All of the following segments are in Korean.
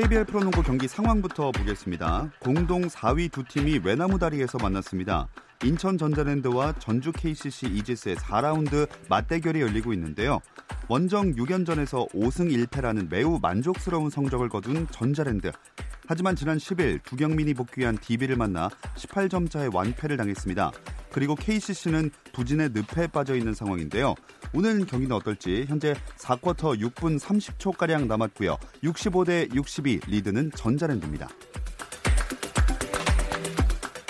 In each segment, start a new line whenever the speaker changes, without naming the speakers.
KBL 프로농구 경기 상황부터 보겠습니다. 공동 4위 두 팀이 외나무다리에서 만났습니다. 인천 전자랜드와 전주 KCC 이지스의 4라운드 맞대결이 열리고 있는데요. 원정 6연전에서 5승 1패라는 매우 만족스러운 성적을 거둔 전자랜드. 하지만 지난 10일 두경민이 복귀한 DB를 만나 18점 차의 완패를 당했습니다. 그리고 KCC는 부진의 늪에 빠져 있는 상황인데요. 오늘 경기는 어떨지 현재 4쿼터 6분 30초가량 남았고요. 65대 62 리드는 전자랜드입니다.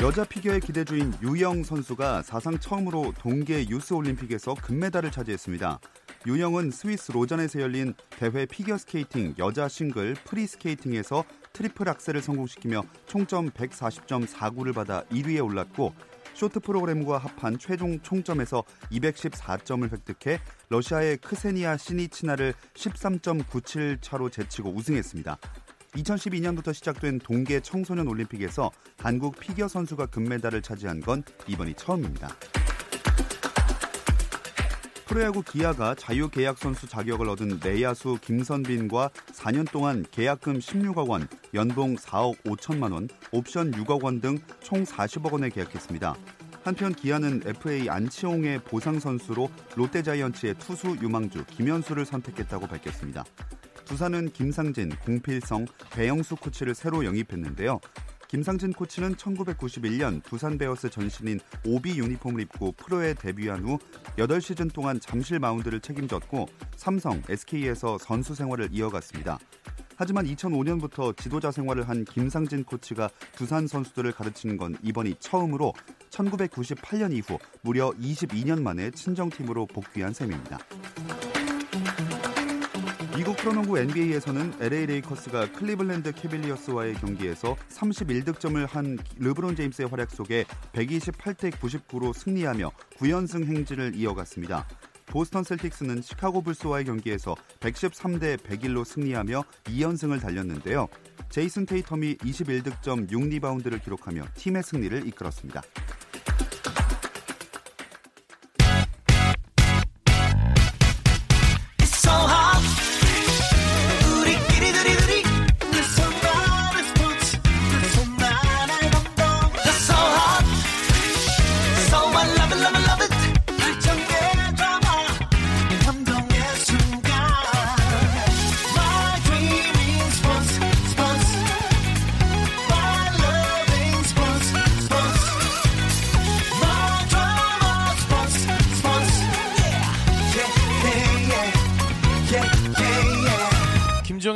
여자 피겨의 기대주인 유영 선수가 사상 처음으로 동계 유스 올림픽에서 금메달을 차지했습니다. 유영은 스위스 로잔에서 열린 대회 피겨 스케이팅 여자 싱글 프리 스케이팅에서 트리플 악셀을 성공시키며 총점 140.49를 받아 1위에 올랐고 쇼트 프로그램과 합한 최종 총점에서 214점을 획득해 러시아의 크세니아 시니치나를 13.97 차로 제치고 우승했습니다. 2012년부터 시작된 동계 청소년 올림픽에서 한국 피겨 선수가 금메달을 차지한 건 이번이 처음입니다. 프로야구 기아가 자유계약 선수 자격을 얻은 내야수 김선빈과 4년 동안 계약금 16억 원, 연봉 4억 5천만 원, 옵션 6억 원 등 총 40억 원에 계약했습니다. 한편 기아는 FA 안치홍의 보상 선수로 롯데자이언츠의 투수 유망주 김현수를 선택했다고 밝혔습니다. 두산은 김상진, 공필성, 배영수 코치를 새로 영입했는데요. 김상진 코치는 1991년 두산 베어스 전신인 오비 유니폼을 입고 프로에 데뷔한 후 8시즌 동안 잠실 마운드를 책임졌고 삼성, SK에서 선수 생활을 이어갔습니다. 하지만 2005년부터 지도자 생활을 한 김상진 코치가 두산 선수들을 가르치는 건 이번이 처음으로 1998년 이후 무려 22년 만에 친정팀으로 복귀한 셈입니다. 미국 프로농구 NBA에서는 LA 레이커스가 클리블랜드 캐빌리어스와의 경기에서 31득점을 한 르브론 제임스의 활약 속에 128대 99로 승리하며 9연승 행진을 이어갔습니다. 보스턴 셀틱스는 시카고 불스와의 경기에서 113대 101로 승리하며 2연승을 달렸는데요. 제이슨 테이텀이 21득점 6리바운드를 기록하며 팀의 승리를 이끌었습니다.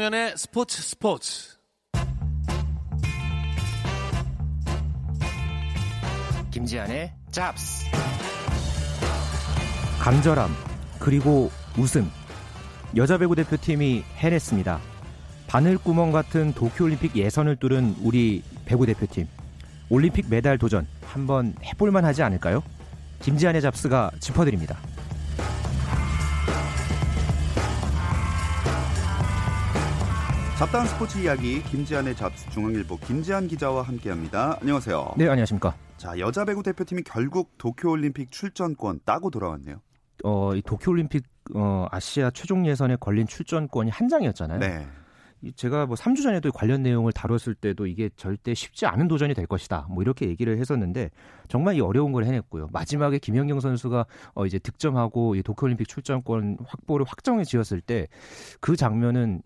김종현의 스포츠 스포츠
김지한의 잡스
간절함 그리고 웃음 여자 배구 대표팀이 해냈습니다. 바늘구멍 같은 도쿄올림픽 예선을 뚫은 우리 배구 대표팀 올림픽 메달 도전 한번 해볼만 하지 않을까요? 김지한의 잡스가 짚어드립니다.
잡다한 스포츠 이야기 김지한의 잡스 중앙일보 김지한 기자와 함께합니다. 안녕하세요.
네, 안녕하십니까.
자, 여자 배구 대표팀이 결국 도쿄올림픽 출전권 따고 돌아왔네요.
어, 이 도쿄올림픽 어, 아시아 최종 예선에 걸린 출전권이 한 장이었잖아요.
네.
제가 뭐 3주 전에도 관련 내용을 다뤘을 때도 이게 절대 쉽지 않은 도전이 될 것이다. 뭐 이렇게 얘기를 했었는데 정말 이 어려운 걸 해냈고요. 마지막에 김연경 선수가 어 이제 득점하고 이 도쿄올림픽 출전권 확보를 확정해 지었을 때 그 장면은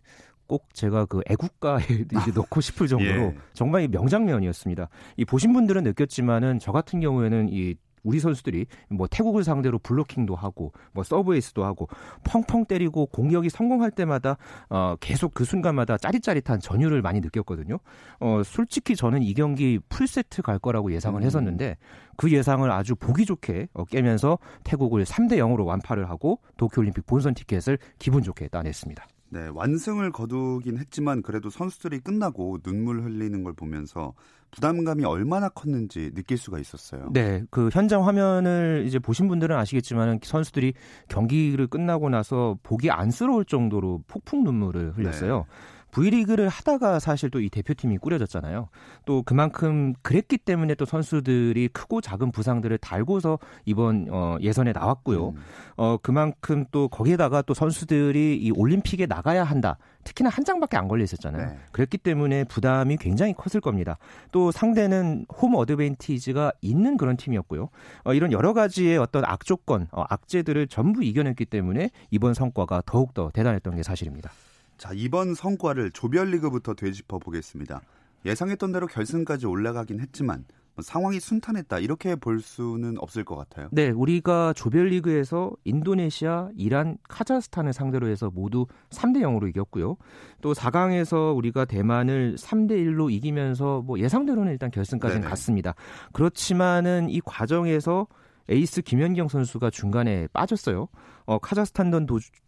꼭 제가 그 애국가에 이제 넣고 싶을 정도로
예.
정말 이 명장면이었습니다. 이 보신 분들은 느꼈지만은 저 같은 경우에는 이 우리 선수들이 뭐 태국을 상대로 블로킹도 하고 뭐 서브에이스도 하고 펑펑 때리고 공격이 성공할 때마다 어 계속 그 순간마다 짜릿짜릿한 전율을 많이 느꼈거든요. 어 솔직히 저는 이 경기 풀세트 갈 거라고 예상을
음.
했었는데 그 예상을 아주 보기 좋게 어, 깨면서 태국을 3대 0으로 완파를 하고 도쿄올림픽 본선 티켓을 기분 좋게 따냈습니다.
네, 완승을 거두긴 했지만 그래도 선수들이 끝나고 눈물 흘리는 걸 보면서 부담감이 얼마나 컸는지 느낄 수가 있었어요.
네, 그 현장 화면을 이제 보신 분들은 아시겠지만 선수들이 경기를 끝나고 나서 보기 안쓰러울 정도로 폭풍 눈물을 흘렸어요. V리그를 하다가 사실 또 이 대표팀이 꾸려졌잖아요. 또 그만큼 그랬기 때문에 또 선수들이 크고 작은 부상들을 달고서 이번 어, 예선에 나왔고요.
음.
어 그만큼 또 거기에다가 또 선수들이 이 올림픽에 나가야 한다. 특히나 한 장밖에 안 걸려 있었잖아요.
네.
그랬기 때문에 부담이 굉장히 컸을 겁니다. 또 상대는 홈 어드밴티지가 있는 그런 팀이었고요. 어, 이런 여러 가지의 어떤 악조건, 어, 악재들을 전부 이겨냈기 때문에 이번 성과가 더욱 더 대단했던 게 사실입니다.
자, 이번 성과를 조별리그부터 되짚어 보겠습니다. 예상했던 대로 결승까지 올라가긴 했지만 뭐 상황이 순탄했다 이렇게 볼 수는 없을 것 같아요.
네, 우리가 조별리그에서 인도네시아, 이란, 카자흐스탄을 상대로 해서 모두 3대 0으로 이겼고요. 또 4강에서 우리가 대만을 3대 1로 이기면서 뭐 예상대로는 일단 결승까지는
네네.
갔습니다. 그렇지만은 이 과정에서 에이스 김연경 선수가 중간에 빠졌어요. 어, 카자흐스탄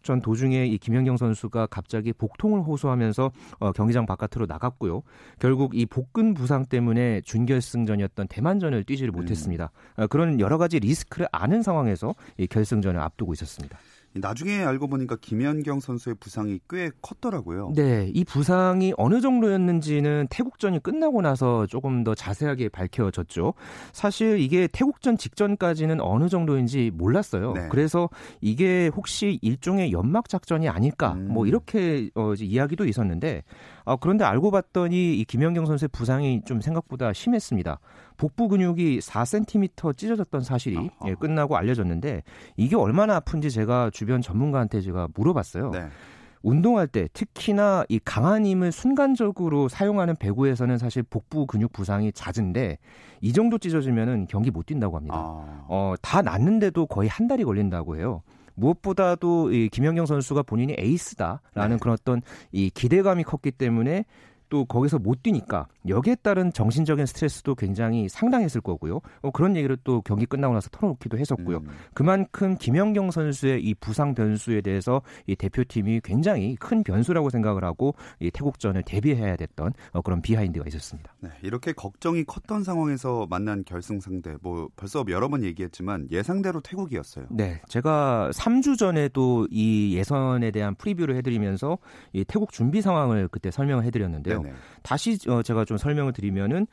전 도중에 이 김연경 선수가 갑자기 복통을 호소하면서 어, 경기장 바깥으로 나갔고요. 결국 이 복근 부상 때문에 준결승전이었던 대만전을 뛰지를 못했습니다. 어, 그런 여러 가지 리스크를 아는 상황에서 이 결승전을 앞두고 있었습니다.
나중에 알고 보니까 김연경 선수의 부상이 꽤 컸더라고요.
네, 이 부상이 어느 정도였는지는 태국전이 끝나고 나서 조금 더 자세하게 밝혀졌죠. 사실 이게 태국전 직전까지는 어느 정도인지 몰랐어요.
네.
그래서 이게 혹시 일종의 연막 작전이 아닐까,
음.
뭐 이렇게 어, 이야기도 있었는데, 어, 그런데 알고 봤더니 이 김연경 선수의 부상이 좀 생각보다 심했습니다. 복부 근육이 4cm 찢어졌던 사실이
아하.
예, 끝나고 알려졌는데 이게 얼마나 아픈지 제가 주변 전문가한테 제가 물어봤어요.
네.
운동할 때 특히나 이 강한 힘을 순간적으로 사용하는 배구에서는 사실 복부 근육 부상이 잦은데 이 정도 찢어지면은 경기 못 뛴다고 합니다.
아,
어, 다 낫는데도 거의 한 달이 걸린다고 해요. 무엇보다도 이 김연경 선수가 본인이 에이스다라는
네.
그런 어떤 이 기대감이 컸기 때문에 또 거기서 못 뛰니까 여기에 따른 정신적인 스트레스도 굉장히 상당했을 거고요. 어, 그런 얘기를 또 경기 끝나고 나서 털어놓기도 했었고요.
음.
그만큼 김연경 선수의 이 부상 변수에 대해서 이 대표팀이 굉장히 큰 변수라고 생각을 하고 이 태국전을 대비해야 됐던 어, 그런 behind가 있었습니다.
네, 이렇게 걱정이 컸던 상황에서 만난 결승 상대, 뭐 벌써 여러 번 얘기했지만 예상대로 태국이었어요.
네, 제가 3주 전에도 이 예선에 대한 프리뷰를 해드리면서 이 태국 준비 상황을 그때 설명을 해드렸는데요.
네네.
다시 어, 제가 좀 설명을 드리면은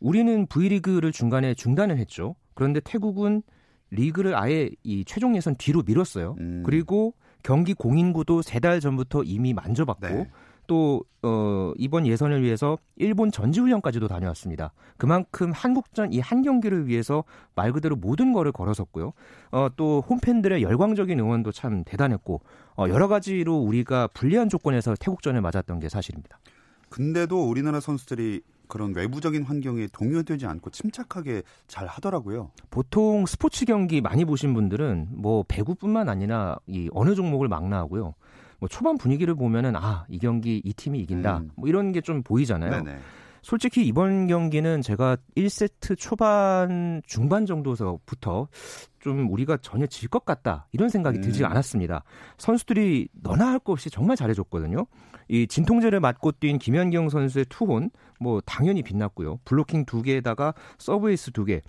우리는 V리그를 중간에 중단을 했죠. 그런데 태국은 리그를 아예 이 최종 예선 뒤로 밀었어요.
음.
그리고 경기 공인구도 세 달 전부터 이미 만져봤고
네.
또 어, 이번 예선을 위해서 일본 전지훈련까지도 다녀왔습니다. 그만큼 한국전 이 한 경기를 위해서 말 그대로 모든 거를 걸어섰고요. 어, 또 홈팬들의 열광적인 응원도 참 대단했고 어, 여러 가지로 우리가 불리한 조건에서 태국전을 맞았던 게 사실입니다.
근데도 우리나라 선수들이 그런 외부적인 환경에 동요되지 않고 침착하게 잘 하더라고요.
보통 스포츠 경기 많이 보신 분들은 뭐 배구뿐만 아니라 이 어느 종목을 망라하고요. 뭐 초반 분위기를 보면은 아 이 경기 이 팀이 이긴다.
음.
뭐 이런 게 좀 보이잖아요.
네네.
솔직히 이번 경기는 제가 1세트 초반 중반 정도서부터 좀 우리가 전혀 질 것 같다 이런 생각이
음.
들지 않았습니다. 선수들이 너나 할 것 없이 정말 잘해줬거든요. 이 진통제를 맞고 뛴 김연경 선수의 투혼 뭐 당연히 빛났고요. 블로킹 두 개에다가 서브에이스 두 개.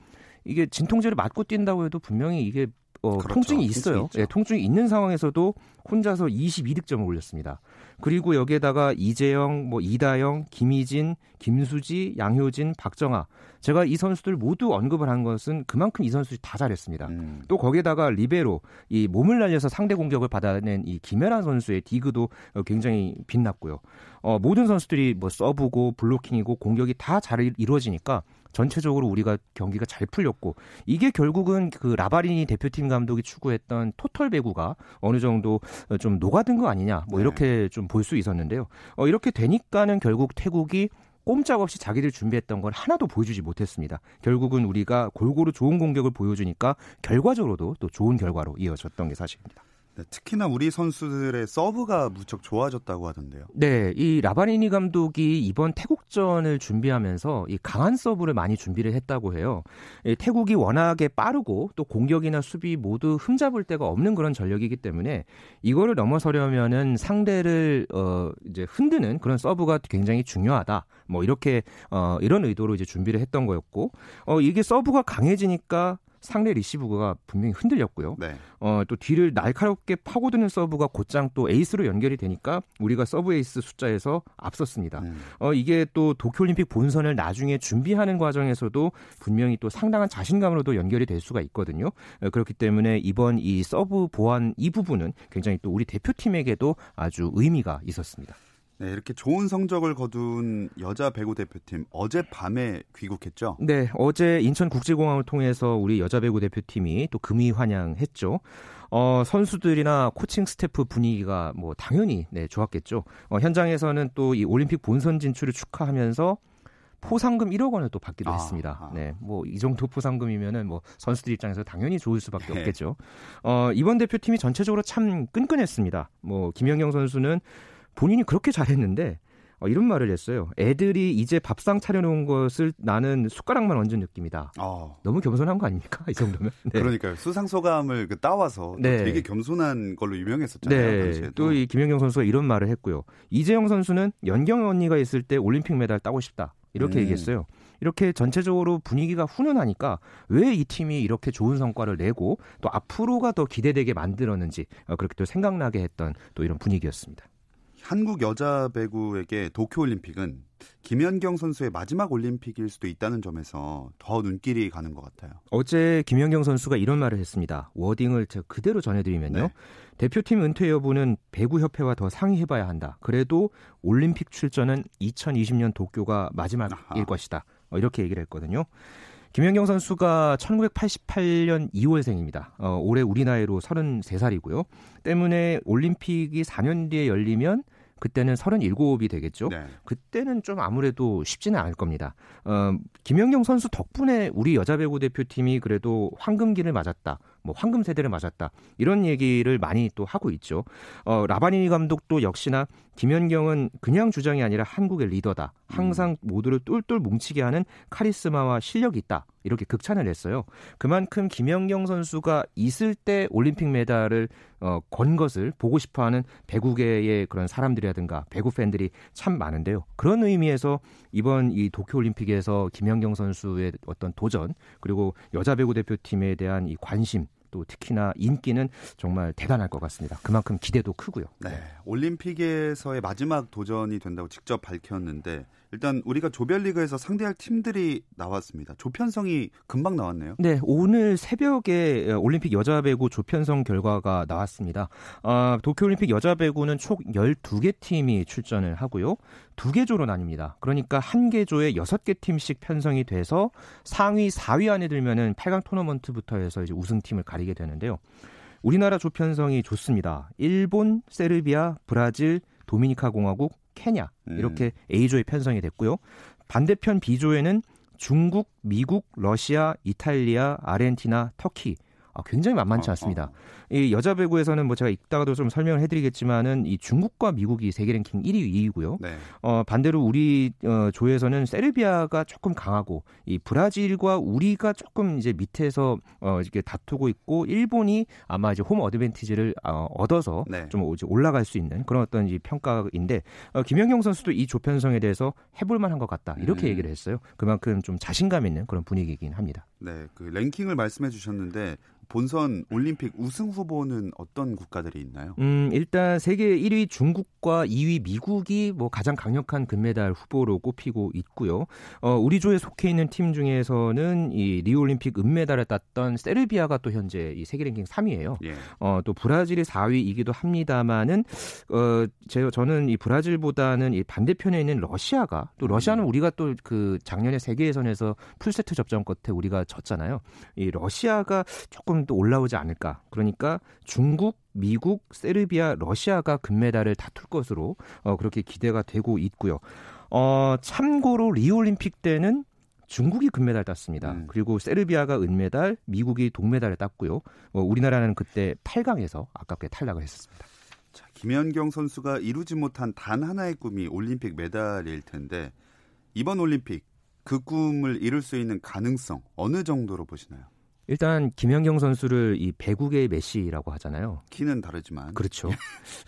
이게 진통제를 맞고 뛴다고 해도 분명히 이게 어,
그렇죠.
통증이 있어요. 예, 통증이 있는 상황에서도 혼자서 22득점을 올렸습니다. 그리고 여기에다가 이재영, 뭐 이다영, 김희진, 김수지, 양효진, 박정아. 제가 이 선수들 모두 언급을 한 것은 그만큼 이 선수들이 다 잘했습니다.
음.
또 거기에다가 리베로 이 몸을 날려서 상대 공격을 받아낸 이 김혜란 선수의 디그도 어, 굉장히 빛났고요. 어, 모든 선수들이 뭐 서브고 블로킹이고 공격이 다 잘 이루어지니까 전체적으로 우리가 경기가 잘 풀렸고 이게 결국은 그 라바리니 대표팀 감독이 추구했던 토털 배구가 어느 정도 좀 녹아든 거 아니냐 뭐
네.
이렇게 좀볼 수 있었는데요. 어, 이렇게 되니까는 결국 태국이 꼼짝없이 자기들 준비했던 걸 하나도 보여주지 못했습니다. 결국은 우리가 골고루 좋은 공격을 보여주니까 결과적으로도 또 좋은 결과로 이어졌던 게 사실입니다.
네, 특히나 우리 선수들의 서브가 무척 좋아졌다고 하던데요.
네, 이 라바니니 감독이 이번 태국전을 준비하면서 이 강한 서브를 많이 준비를 했다고 해요. 태국이 워낙에 빠르고 또 공격이나 수비 모두 흠잡을 데가 없는 그런 전력이기 때문에 이거를 넘어서려면은 상대를 어 이제 흔드는 그런 서브가 굉장히 중요하다. 뭐 이렇게 어 이런 의도로 이제 준비를 했던 거였고 어 이게 서브가 강해지니까 상대 리시브가 분명히 흔들렸고요. 네. 어, 또 뒤를 날카롭게 파고드는 서브가 곧장 또 에이스로 연결이 되니까 우리가 서브 에이스 숫자에서 앞섰습니다. 음. 어, 이게 또 도쿄올림픽 본선을 나중에 준비하는 과정에서도 분명히 또 상당한 자신감으로도 연결이 될 수가 있거든요. 어, 그렇기 때문에 이번 이 서브 보완 이 부분은 굉장히 또 우리 대표팀에게도 아주 의미가 있었습니다.
네, 이렇게 좋은 성적을 거둔 여자 배구 대표팀 어젯밤에 귀국했죠?
네, 어제 인천국제공항을 통해서 우리 여자 배구 대표팀이 또 금의환향했죠. 어, 선수들이나 코칭 스태프 분위기가 뭐 당연히 네, 좋았겠죠. 어, 현장에서는 또 이 올림픽 본선 진출을 축하하면서 포상금 1억 원을 또 받기도 아, 했습니다. 아. 네, 뭐 이 정도 포상금이면은 뭐 선수들 입장에서 당연히 좋을 수밖에 네. 없겠죠. 어, 이번 대표팀이 전체적으로 참 끈끈했습니다. 뭐 김연경 선수는 본인이 그렇게 잘했는데 어, 이런 말을 했어요. 애들이 이제 밥상 차려놓은 것을 나는 숟가락만 얹은 느낌이다. 어. 너무 겸손한 거 아닙니까? 이 정도면.
네. 그러니까요. 수상 소감을 그 따와서 네. 되게 겸손한 걸로 유명했었잖아요.
네. 또이 김연경 선수가 이런 말을 했고요. 이재영 선수는 연경 언니가 있을 때 올림픽 메달 따고 싶다. 이렇게 음. 얘기했어요. 이렇게 전체적으로 분위기가 훈훈하니까 왜 이 팀이 이렇게 좋은 성과를 내고 또 앞으로가 더 기대되게 만들었는지 어, 그렇게 또 생각나게 했던 또 이런 분위기였습니다.
한국 여자 배구에게 도쿄올림픽은 김연경 선수의 마지막 올림픽일 수도 있다는 점에서 더 눈길이 가는 것 같아요.
어제 김연경 선수가 이런 말을 했습니다. 워딩을 제가 그대로 전해드리면요. 네. 대표팀 은퇴 여부는 배구협회와 더 상의해봐야 한다. 그래도 올림픽 출전은 2020년 도쿄가 마지막일 아하. 것이다. 어, 이렇게 얘기를 했거든요. 김연경 선수가 1988년 2월생입니다. 어, 올해 우리 나이로 33살이고요. 때문에 올림픽이 4년 뒤에 열리면 그때는 37이 되겠죠. 네. 그때는 좀 아무래도 쉽지는 않을 겁니다. 어, 김연경 선수 덕분에 우리 여자 배구 대표팀이 그래도 황금기를 맞았다. 뭐 황금 세대를 맞았다. 이런 얘기를 많이 또 하고 있죠. 어, 라바니니 감독도 역시나 김연경은 그냥 주장이 아니라 한국의 리더다. 항상 모두를 똘똘 뭉치게 하는 카리스마와 실력이 있다. 이렇게 극찬을 했어요. 그만큼 김연경 선수가 있을 때 올림픽 메달을 어, 건 것을 보고 싶어하는 배구계의 그런 사람들이라든가 배구 팬들이 참 많은데요. 그런 의미에서 이번 이 도쿄올림픽에서 김연경 선수의 어떤 도전 그리고 여자 배구 대표팀에 대한 이 관심 또 특히나 인기는 정말 대단할 것 같습니다. 그만큼 기대도 크고요.
네. 올림픽에서의 마지막 도전이 된다고 직접 밝혔는데 일단 우리가 조별리그에서 상대할 팀들이 나왔습니다. 조편성이 금방 나왔네요.
네, 오늘 새벽에 올림픽 여자 배구 조편성 결과가 나왔습니다. 어, 도쿄올림픽 여자 배구는 총 12개 팀이 출전을 하고요. 두 개 조로 나뉩니다. 그러니까 한 개 조에 6개 팀씩 편성이 돼서 상위 4위 안에 들면은 8강 토너먼트부터 해서 이제 우승팀을 가리게 되는데요. 우리나라 조편성이 좋습니다. 일본, 세르비아, 브라질, 도미니카 공화국, 케냐 음. 이렇게 A조에 편성이 됐고요. 반대편 B조에는 중국, 미국, 러시아, 이탈리아, 아르헨티나, 터키 아, 굉장히 만만치 아, 않습니다. 이 여자 배구에서는 뭐 제가 이따가도 좀 설명을 해드리겠지만은 이 중국과 미국이 세계 랭킹 1위, 2위고요. 네. 어, 반대로 우리 어, 조에서는 세르비아가 조금 강하고 이 브라질과 우리가 조금 이제 밑에서 어, 이렇게 다투고 있고 일본이 아마 이제 홈 어드밴티지를 어, 얻어서 네. 좀 올라갈 수 있는 그런 어떤 이 평가인데 어, 김연경 선수도 이 조편성에 대해서 해볼 만한 것 같다 이렇게 음. 얘기를 했어요. 그만큼 좀 자신감 있는 그런 분위기이긴 합니다.
네, 그 랭킹을 말씀해 주셨는데 본선 올림픽 우승 후보 는 어떤 국가들이 있나요?
음, 일단 세계 1위 중국과 2위 미국이 뭐 가장 강력한 금메달 후보로 꼽히고 있고요. 어, 우리 조에 속해 있는 팀 중에서는 이 리우 올림픽 은메달을 땄던 세르비아가 또 현재 이 세계 랭킹 3위예요. 예. 어, 또 브라질이 4위이기도 합니다만은 어, 제가 저는 이 브라질보다는 이 반대편에 있는 러시아가 또 러시아는 음. 우리가 또 그 작년에 세계 예선에서 풀세트 접전 끝에 우리가 졌잖아요. 이 러시아가 조금 또 올라오지 않을까. 그러니까 중국, 미국, 세르비아, 러시아가 금메달을 다툴 것으로 어, 그렇게 기대가 되고 있고요. 어, 참고로 리우올림픽 때는 중국이 금메달 땄습니다.
음.
그리고 세르비아가 은메달, 미국이 동메달을 땄고요. 어, 우리나라는 그때 8강에서 아깝게 탈락을 했었습니다.
자, 김연경 선수가 이루지 못한 단 하나의 꿈이 올림픽 메달일 텐데 이번 올림픽 그 꿈을 이룰 수 있는 가능성 어느 정도로 보시나요?
일단 김연경 선수를 이 배구계의 메시라고 하잖아요.
키는 다르지만
그렇죠.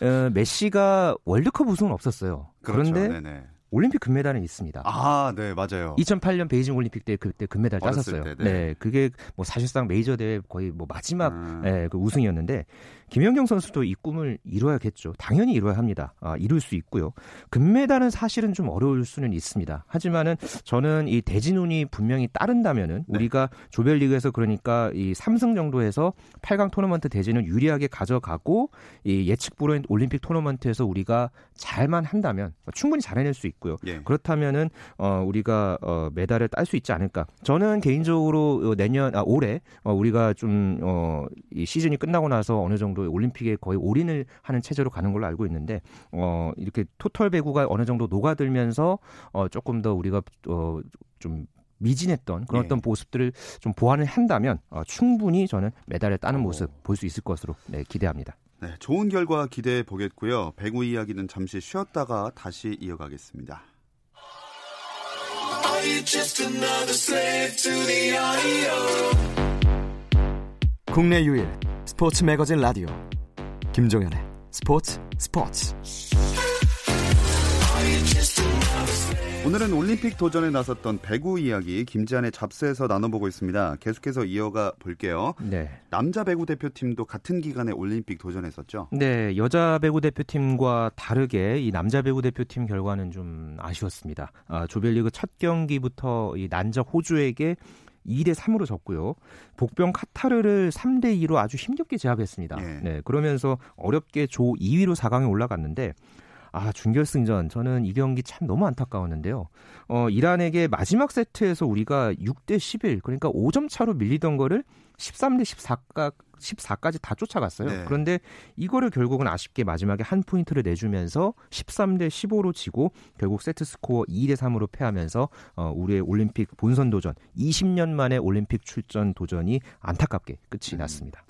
어, 메시가 월드컵 우승은 없었어요.
그렇죠.
그런데
네네.
올림픽 금메달은 있습니다.
아, 네, 맞아요.
2008년 베이징 올림픽 때 그때 금메달 땄었어요.
때, 네.
그게 뭐 사실상 메이저 대회 거의 뭐 마지막
음.
예, 그 우승이었는데 김연경 선수도 이 꿈을 이루어야겠죠. 당연히 이루어야 합니다. 아, 이룰 수 있고요. 금메달은 사실은 좀 어려울 수는 있습니다. 하지만은 저는 이 대진운이 분명히 따른다면은
네.
우리가 조별리그에서 그러니까 이 3승 정도에서 8강 토너먼트 대진을 유리하게 가져가고 이 예측 불허인 올림픽 토너먼트에서 우리가 잘만 한다면 충분히 잘해낼 수 있고요.
예.
그렇다면은 어 우리가 어 메달을 딸 수 있지 않을까. 저는 개인적으로 어, 내년 아 올해 어 우리가 좀어이 시즌이 끝나고 나서 어느 정도 올림픽에 거의 올인을 하는 체제로 가는 걸로 알고 있는데 어 이렇게 토털 배구가 어느 정도 녹아들면서 어 조금 더 우리가 어좀 미진했던 그런
예.
어떤 모습들을 좀 보완을 한다면 어, 충분히 저는 메달을 따는
오.
모습 볼 수 있을 것으로 네, 기대합니다.
네, 좋은 결과 기대해 보겠고요. 배구 이야기는 잠시 쉬었다가 다시 이어가겠습니다.
국내 유일 스포츠 매거진 라디오 김종현의 스포츠 스포츠
오늘은 올림픽 도전에 나섰던 배구 이야기 김지한의 잡스에서 나눠보고 있습니다. 계속해서 이어가 볼게요.
네.
남자 배구 대표팀도 같은 기간에 올림픽 도전했었죠.
네, 여자 배구 대표팀과 다르게 이 남자 배구 대표팀 결과는 좀 아쉬웠습니다. 아, 조별리그 첫 경기부터 이 난적 호주에게 2대 3으로 졌고요. 복병 카타르를 3대 2로 아주 힘겹게 제압했습니다.
예.
네, 그러면서 어렵게 조 2위로 4강에 올라갔는데 아, 준결승전 저는 이 경기 참 너무 안타까웠는데요. 어, 이란에게 마지막 세트에서 우리가 6대 11, 그러니까 5점 차로 밀리던 거를 13대 14까 14까지 다 쫓아갔어요.
네.
그런데 이거를 결국은 아쉽게 마지막에 한 포인트를 내주면서 13대 15로 지고 결국 세트 스코어 2대 3으로 패하면서 어, 우리의 올림픽 본선 도전 20년 만에 올림픽 출전 도전이 안타깝게 끝이
음.
났습니다.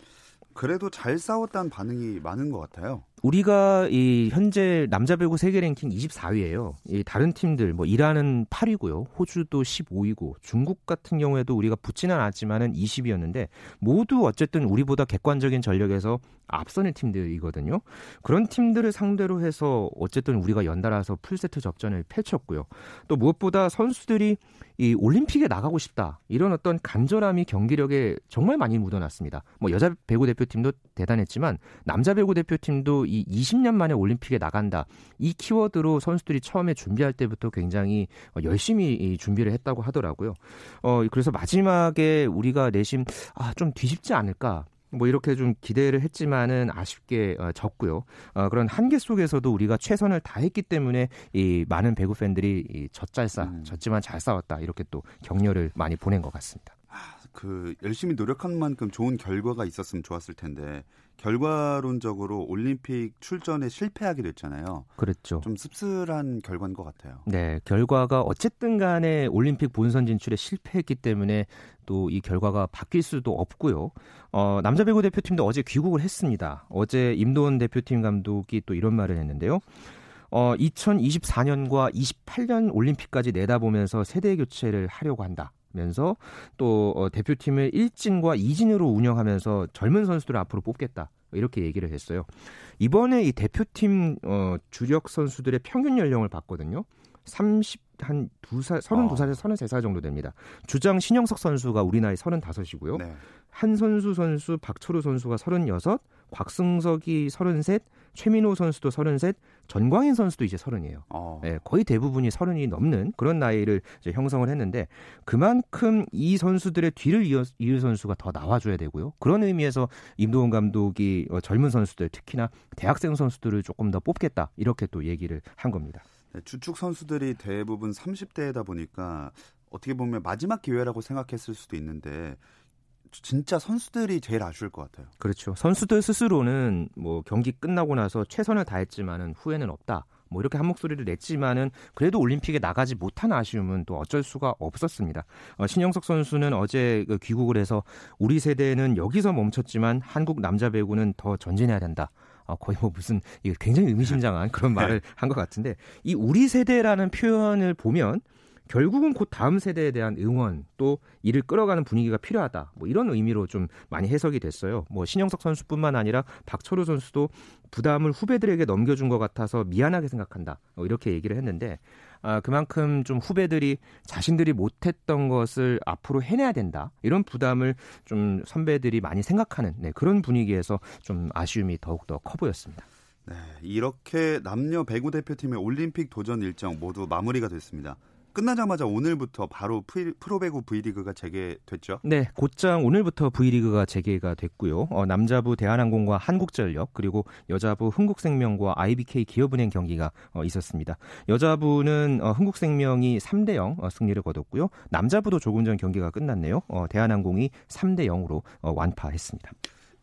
그래도 잘 싸웠다는 반응이 많은 것 같아요.
우리가 이 현재 남자 배구 세계 랭킹 24위예요. 이 다른 팀들 뭐 이란은 8위고요. 호주도 15위고 중국 같은 경우에도 우리가 붙지는 않았지만은 20위였는데 모두 어쨌든 우리보다 객관적인 전력에서 앞서는 팀들이거든요. 그런 팀들을 상대로 해서 어쨌든 우리가 연달아서 풀세트 접전을 펼쳤고요. 또 무엇보다 선수들이 이 올림픽에 나가고 싶다 이런 어떤 간절함이 경기력에 정말 많이 묻어났습니다. 뭐 여자 배구 대표팀도 대단했지만 남자 배구 대표팀도 이 20년 만에 올림픽에 나간다 이 키워드로 선수들이 처음에 준비할 때부터 굉장히 어, 열심히 이 준비를 했다고 하더라고요. 어 그래서 마지막에 우리가 내심 아 좀 뒤집지 않을까. 뭐 이렇게 좀 기대를 했지만은 아쉽게 어, 졌고요. 어, 그런 한계 속에서도 우리가 최선을 다했기 때문에 이 많은 배구 팬들이 이 젖잘 싸
음.
졌지만 잘 싸웠다 이렇게 또 격려를 많이 보낸 것 같습니다.
그 열심히 노력한 만큼 좋은 결과가 있었으면 좋았을 텐데 결과론적으로 올림픽 출전에 실패하게 됐잖아요.
그랬죠.
좀 씁쓸한 결과인 것 같아요.
네, 결과가 어쨌든 간에 올림픽 본선 진출에 실패했기 때문에 또 이 결과가 바뀔 수도 없고요. 어, 남자 배구 대표팀도 어제 귀국을 했습니다. 어제 임도원 대표팀 감독이 또 이런 말을 했는데요. 어, 2024년과 28년 올림픽까지 내다보면서 세대 교체를 하려고 한다. 면서 또 어, 대표팀을 1진과 2진으로 운영하면서 젊은 선수들을 앞으로 뽑겠다. 이렇게 얘기를 했어요. 이번에 이 대표팀 어, 주력 선수들의 평균 연령을 봤거든요. 30, 한 2살, 32살에서 33살 정도 됩니다. 주장 신영석 선수가 우리 나이 35이고요.
네.
한선수 선수, 박철우 선수가 36, 곽승석이 33, 최민호 선수도 33, 전광인 선수도 이제 30이에요.
어.
예, 거의 대부분이 서른이 넘는 그런 나이를 형성을 했는데 그만큼 이 선수들의 뒤를 이어, 이을 선수가 더 나와줘야 되고요. 그런 의미에서 임도원 감독이 어, 젊은 선수들 특히나 대학생 선수들을 조금 더 뽑겠다 이렇게 또 얘기를 한 겁니다.
네, 주축 선수들이 대부분 30대이다 보니까 어떻게 보면 마지막 기회라고 생각했을 수도 있는데 진짜 선수들이 제일 아쉬울 것 같아요.
그렇죠. 선수들 스스로는 뭐 경기 끝나고 나서 최선을 다했지만은 후회는 없다. 뭐 이렇게 한 목소리를 냈지만은 그래도 올림픽에 나가지 못한 아쉬움은 또 어쩔 수가 없었습니다. 어, 신영석 선수는 어제 그 귀국을 해서 우리 세대는 여기서 멈췄지만 한국 남자 배구는 더 전진해야 된다. 어, 거의 뭐 무슨 굉장히 의미심장한 그런 말을 한 것 같은데 이 우리 세대라는 표현을 보면 결국은 곧 다음 세대에 대한 응원 또 이를 끌어가는 분위기가 필요하다. 뭐 이런 의미로 좀 많이 해석이 됐어요. 뭐 신영석 선수뿐만 아니라 박철우 선수도 부담을 후배들에게 넘겨준 것 같아서 미안하게 생각한다. 뭐 이렇게 얘기를 했는데 아, 그만큼 좀 후배들이 자신들이 못했던 것을 앞으로 해내야 된다. 이런 부담을 좀 선배들이 많이 생각하는 네, 그런 분위기에서 좀 아쉬움이 더욱더 커 보였습니다.
네, 이렇게 남녀 배구 대표팀의 올림픽 도전 일정 모두 마무리가 됐습니다. 끝나자마자 오늘부터 바로 프로배구 V리그가 재개됐죠?
네, 곧장 오늘부터 V리그가 재개가 됐고요. 어, 남자부 대한항공과 한국전력 그리고 여자부 흥국생명과 IBK 기업은행 경기가 어, 있었습니다. 여자부는 어, 흥국생명이 3대 0 어, 승리를 거뒀고요. 남자부도 조금 전 경기가 끝났네요. 어, 대한항공이 3대 0으로 어, 완파했습니다.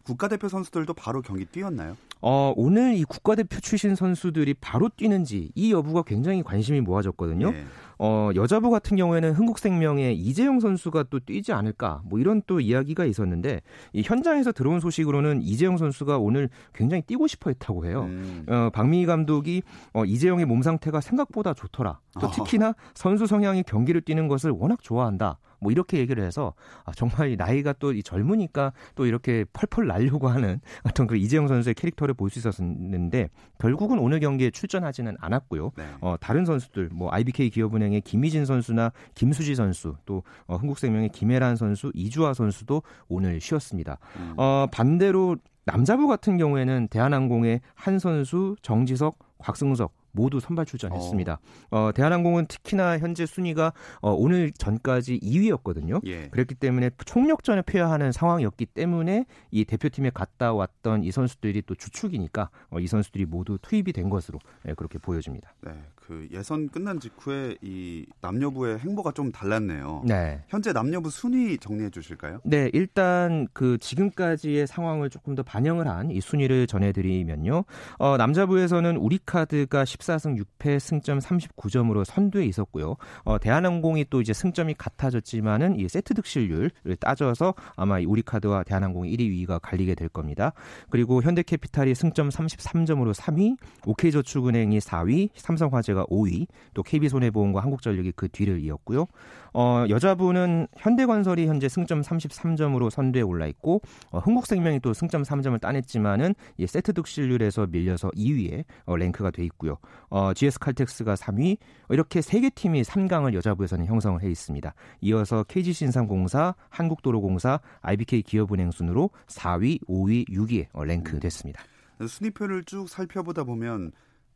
국가대표 선수들도 바로 경기 뛰었나요?
어, 오늘 이 국가대표 출신 선수들이 바로 뛰는지 이 여부가 굉장히 관심이 모아졌거든요. 네. 어, 여자부 같은 경우에는 흥국생명의 이재용 선수가 또 뛰지 않을까 뭐 이런 또 이야기가 있었는데 이 현장에서 들어온 소식으로는 이재용 선수가 오늘 굉장히 뛰고 싶어 했다고 해요. 음. 어, 박미희 감독이 어, 이재용의 몸 상태가 생각보다 좋더라. 또 특히나 선수 성향이 경기를 뛰는 것을 워낙 좋아한다. 뭐 이렇게 얘기를 해서 아, 정말 나이가 또 젊으니까 또 이렇게 펄펄 날려고 하는 어떤 그 이재용 선수의 캐릭터를 볼 수 있었는데 결국은 오늘 경기에 출전하지는 않았고요. 네. 어, 다른 선수들 뭐 IBK 기업은행의 김희진 선수나 김수지 선수 또 어, 흥국생명의 김혜란 선수 이주아 선수도 오늘 쉬었습니다. 음. 어, 반대로 남자부 같은 경우에는 대한항공의 한 선수 정지석 곽승석 모두 선발 출전했습니다. 어. 어, 대한항공은 특히나 현재 순위가 어, 오늘 전까지 2위였거든요. 예. 그랬기 때문에 총력전에 패야하는 상황이었기 때문에 이 대표팀에 갔다 왔던 이 선수들이 또 주축이니까 어, 이 선수들이 모두 투입이 된 것으로 예, 그렇게 보여집니다.
네, 그 예선 끝난 직후에 이 남녀부의 행보가 좀 달랐네요. 네. 현재 남녀부 순위 정리해 주실까요?
네, 일단 그 지금까지의 상황을 조금 더 반영을 한 이 순위를 전해드리면요. 어, 남자부에서는 우리카드가 14승 6패 승점 39점으로 선두에 있었고요. 어, 대한항공이 또 이제 승점이 같아졌지만은 이 세트 득실률을 따져서 아마 우리카드와 대한항공 1위, 2위가 갈리게 될 겁니다. 그리고 현대캐피탈이 승점 33점으로 3위, OK저축은행이 4위, 삼성화재 가 5위, 또 KB손해보험과 한국전력이 그 뒤를 이었고요. 어, 여자부는 현대건설이 현재 승점 33점으로 선두에 올라 있고 어, 흥국생명이 또 승점 3점을 따냈지만은 이 세트 득실률에서 밀려서 2위에 어, 랭크가 돼 있고요. 어, GS 칼텍스가 3위 이렇게 세개 팀이 3강을 여자부에서는 형성을 해 있습니다. 이어서 KG신상공사, 한국도로공사, IBK 기업은행 순으로 4위, 5위, 6위에 어, 랭크됐습니다.
순위표를 쭉 살펴보다 보면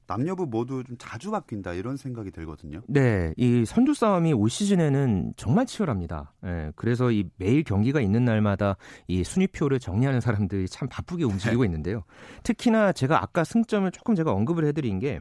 남녀부 모두 좀 자주 바뀐다 이런 생각이 들거든요.
네, 이 선두 싸움이 올 시즌에는 정말 치열합니다. 예, 그래서 이 매일 경기가 있는 날마다 이 순위표를 정리하는 사람들이 참 바쁘게 움직이고 네. 있는데요. 특히나 제가 아까 승점을 조금 제가 언급을 해드린 게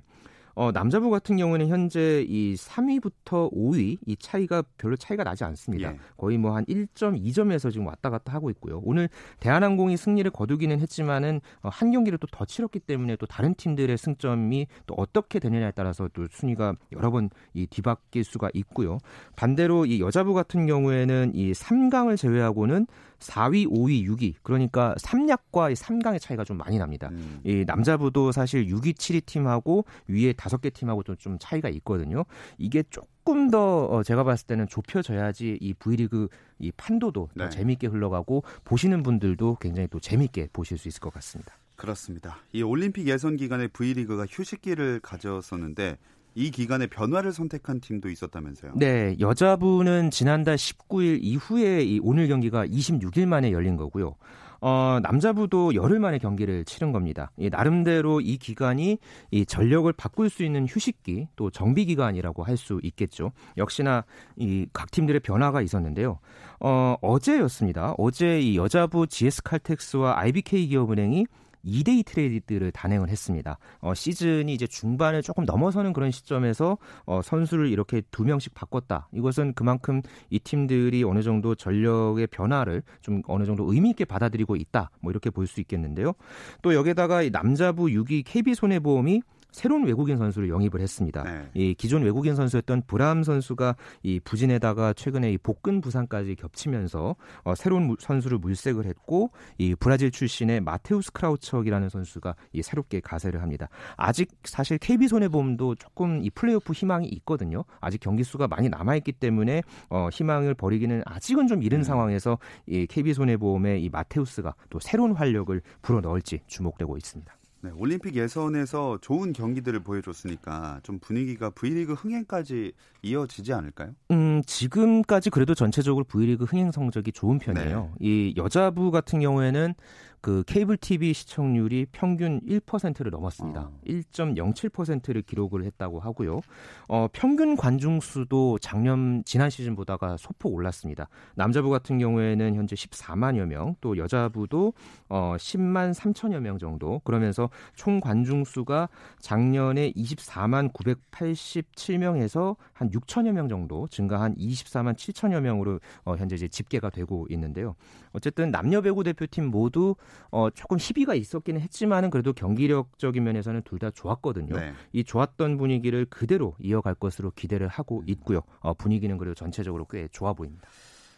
어, 남자부 같은 경우는 현재 이 3위부터 5위 이 차이가 별로 차이가 나지 않습니다. 예. 거의 뭐 한 1.2점에서 지금 왔다 갔다 하고 있고요. 오늘 대한항공이 승리를 거두기는 했지만은 어, 한 경기를 또 더 치렀기 때문에 또 다른 팀들의 승점이 또 어떻게 되느냐에 따라서 또 순위가 여러 번 이 뒤바뀔 수가 있고요. 반대로 이 여자부 같은 경우에는 이 3강을 제외하고는 4위, 5위, 6위 그러니까 3약과 3강의 차이가 좀 많이 납니다. 음. 이 남자부도 사실 6위, 7위 팀하고 위에 5개 팀하고도 좀 차이가 있거든요. 이게 조금 더 어, 제가 봤을 때는 좁혀져야지 이 V리그 이 판도도 네. 더 재미있게 흘러가고 보시는 분들도 굉장히 또 재미있게 보실 수 있을 것 같습니다.
그렇습니다. 이 올림픽 예선 기간에 V리그가 휴식기를 가졌었는데 이 기간에 변화를 선택한 팀도 있었다면서요?
네, 여자부는 지난달 19일 이후에 이 오늘 경기가 26일 만에 열린 거고요. 어, 남자부도 열흘 만에 경기를 치른 겁니다. 이 나름대로 이 기간이 이 전력을 바꿀 수 있는 휴식기 또 정비 기간이라고 할 수 있겠죠. 역시나 이 각 팀들의 변화가 있었는데요. 어, 어제였습니다. 어제 이 여자부 GS 칼텍스와 IBK 기업은행이 2대2 트레이드를 단행을 했습니다. 어, 시즌이 이제 중반을 조금 넘어서는 그런 시점에서 어, 선수를 이렇게 두 명씩 바꿨다. 이것은 그만큼 이 팀들이 어느 정도 전력의 변화를 좀 어느 정도 의미 있게 받아들이고 있다. 뭐 이렇게 볼 수 있겠는데요. 또 여기다가 남자부 6위 KB 손해보험이 새로운 외국인 선수를 영입을 했습니다.
네.
이 기존 외국인 선수였던 브람 선수가 이 부진에다가 최근에 이 복근 부상까지 겹치면서 어, 새로운 무- 선수를 물색을 했고 이 브라질 출신의 마테우스 크라우처기라는 선수가 이 새롭게 가세를 합니다. 아직 사실 KB 손해보험도 조금 이 플레이오프 희망이 있거든요. 아직 경기 수가 많이 남아 있기 때문에 어, 희망을 버리기는 아직은 좀 이른 상황에서 이 KB 손해보험의 이 마테우스가 또 새로운 활력을 불어 넣을지 주목되고 있습니다.
네, 올림픽 예선에서 좋은 경기들을 보여줬으니까 좀 분위기가 V리그 흥행까지 이어지지 않을까요?
음, 지금까지 그래도 전체적으로 V리그 흥행 성적이 좋은 편이에요. 이 여자부 같은 경우에는 그 케이블 TV 시청률이 평균 1%를 넘었습니다.
어.
1.07%를 기록을 했다고 하고요. 어, 평균 관중 수도 작년 지난 시즌보다가 소폭 올랐습니다. 남자부 같은 경우에는 현재 14만여 명, 또 여자부도 어, 10만 3천여 명 정도. 그러면서 총 관중 수가 작년에 24만 987명에서 한 6천여 명 정도 증가한 24만 7천여 명으로 어, 현재 이제 집계가 되고 있는데요. 어쨌든 남녀 배구 대표팀 모두 어, 조금 희비가 있었기는 했지만은 그래도 경기력적인 면에서는 둘 다 좋았거든요.
네.
이 좋았던 분위기를 그대로 이어갈 것으로 기대를 하고 있고요. 어, 분위기는 그래도 전체적으로 꽤 좋아 보입니다.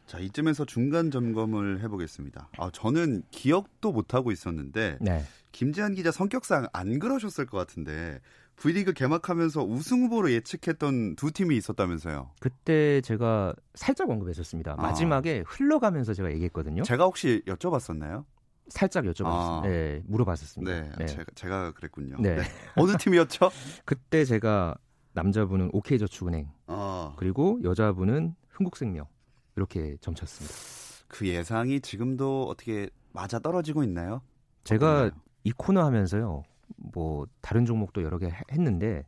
자, 이쯤에서 중간 점검을 해보겠습니다. 아, 저는 기억도 못 하고 있었는데,
네.
김지한 기자 성격상 안 그러셨을 것 같은데, V리그 개막하면서 우승 후보로 예측했던 두 팀이 있었다면서요.
그때 제가 살짝 언급했었습니다.
아.
마지막에 흘러가면서 제가 얘기했거든요.
제가 혹시 여쭤봤었나요?
살짝 여쭤봤습니다.
아.
네, 물어봤었습니다.
네,
네.
제가, 제가 그랬군요.
네.
어느 팀이었죠?
그때 제가 남자분은 OK저축은행
어,
그리고 여자분은 흥국생명 이렇게 점쳤습니다.
그 예상이 지금도 어떻게 맞아 떨어지고 있나요?
제가
어떤가요?
이 코너 하면서요. 뭐 다른 종목도 여러 개 해- 했는데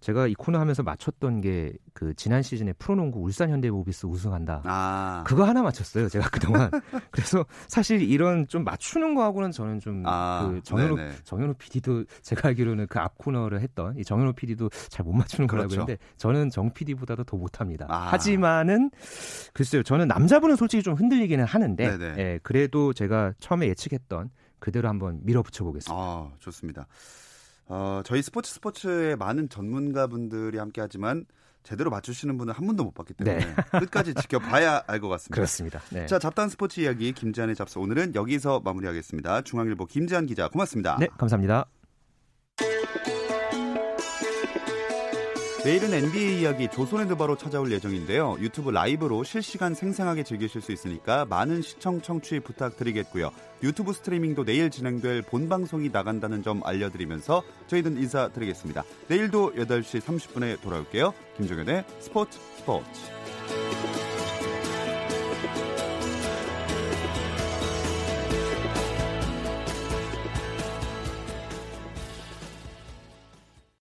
제가 이 코너 하면서 맞췄던 게 그 지난 시즌에 프로농구 울산 현대모비스 우승한다.
아,
그거 하나 맞췄어요. 제가 그동안. 그래서 사실 이런 좀 맞추는 거하고는 저는 좀
아,
그 정현우
네네.
정현우 PD도 제가 알기로는 그 앞 코너를 했던 이 정현우 PD도 잘 못 맞추는 거라고
그렇죠.
했는데 저는 정 PD보다도 더 못합니다.
아.
하지만은 글쎄요. 저는 남자분은 솔직히 좀 흔들리기는 하는데. 예, 그래도 제가 처음에 예측했던 그대로 한번 밀어붙여 보겠습니다.
아, 좋습니다. 어, 저희 스포츠 스포츠의 많은 전문가분들이 함께하지만 제대로 맞추시는 분은 한 분도 못 봤기 때문에
네.
끝까지 지켜봐야 알 것 같습니다.
그렇습니다. 네.
자, 잡단 스포츠 이야기 김지한의 잡스 오늘은 여기서 마무리하겠습니다. 중앙일보 김지한 기자 고맙습니다.
네, 감사합니다.
내일은 NBA 이야기 조선의 드바로 찾아올 예정인데요. 유튜브 라이브로 실시간 생생하게 즐기실 수 있으니까 많은 시청 청취 부탁드리겠고요. 유튜브 스트리밍도 내일 진행될 본 방송이 나간다는 점 알려드리면서 저희는 인사드리겠습니다. 내일도 8시 30분에 돌아올게요. 김종현의 스포츠 스포츠.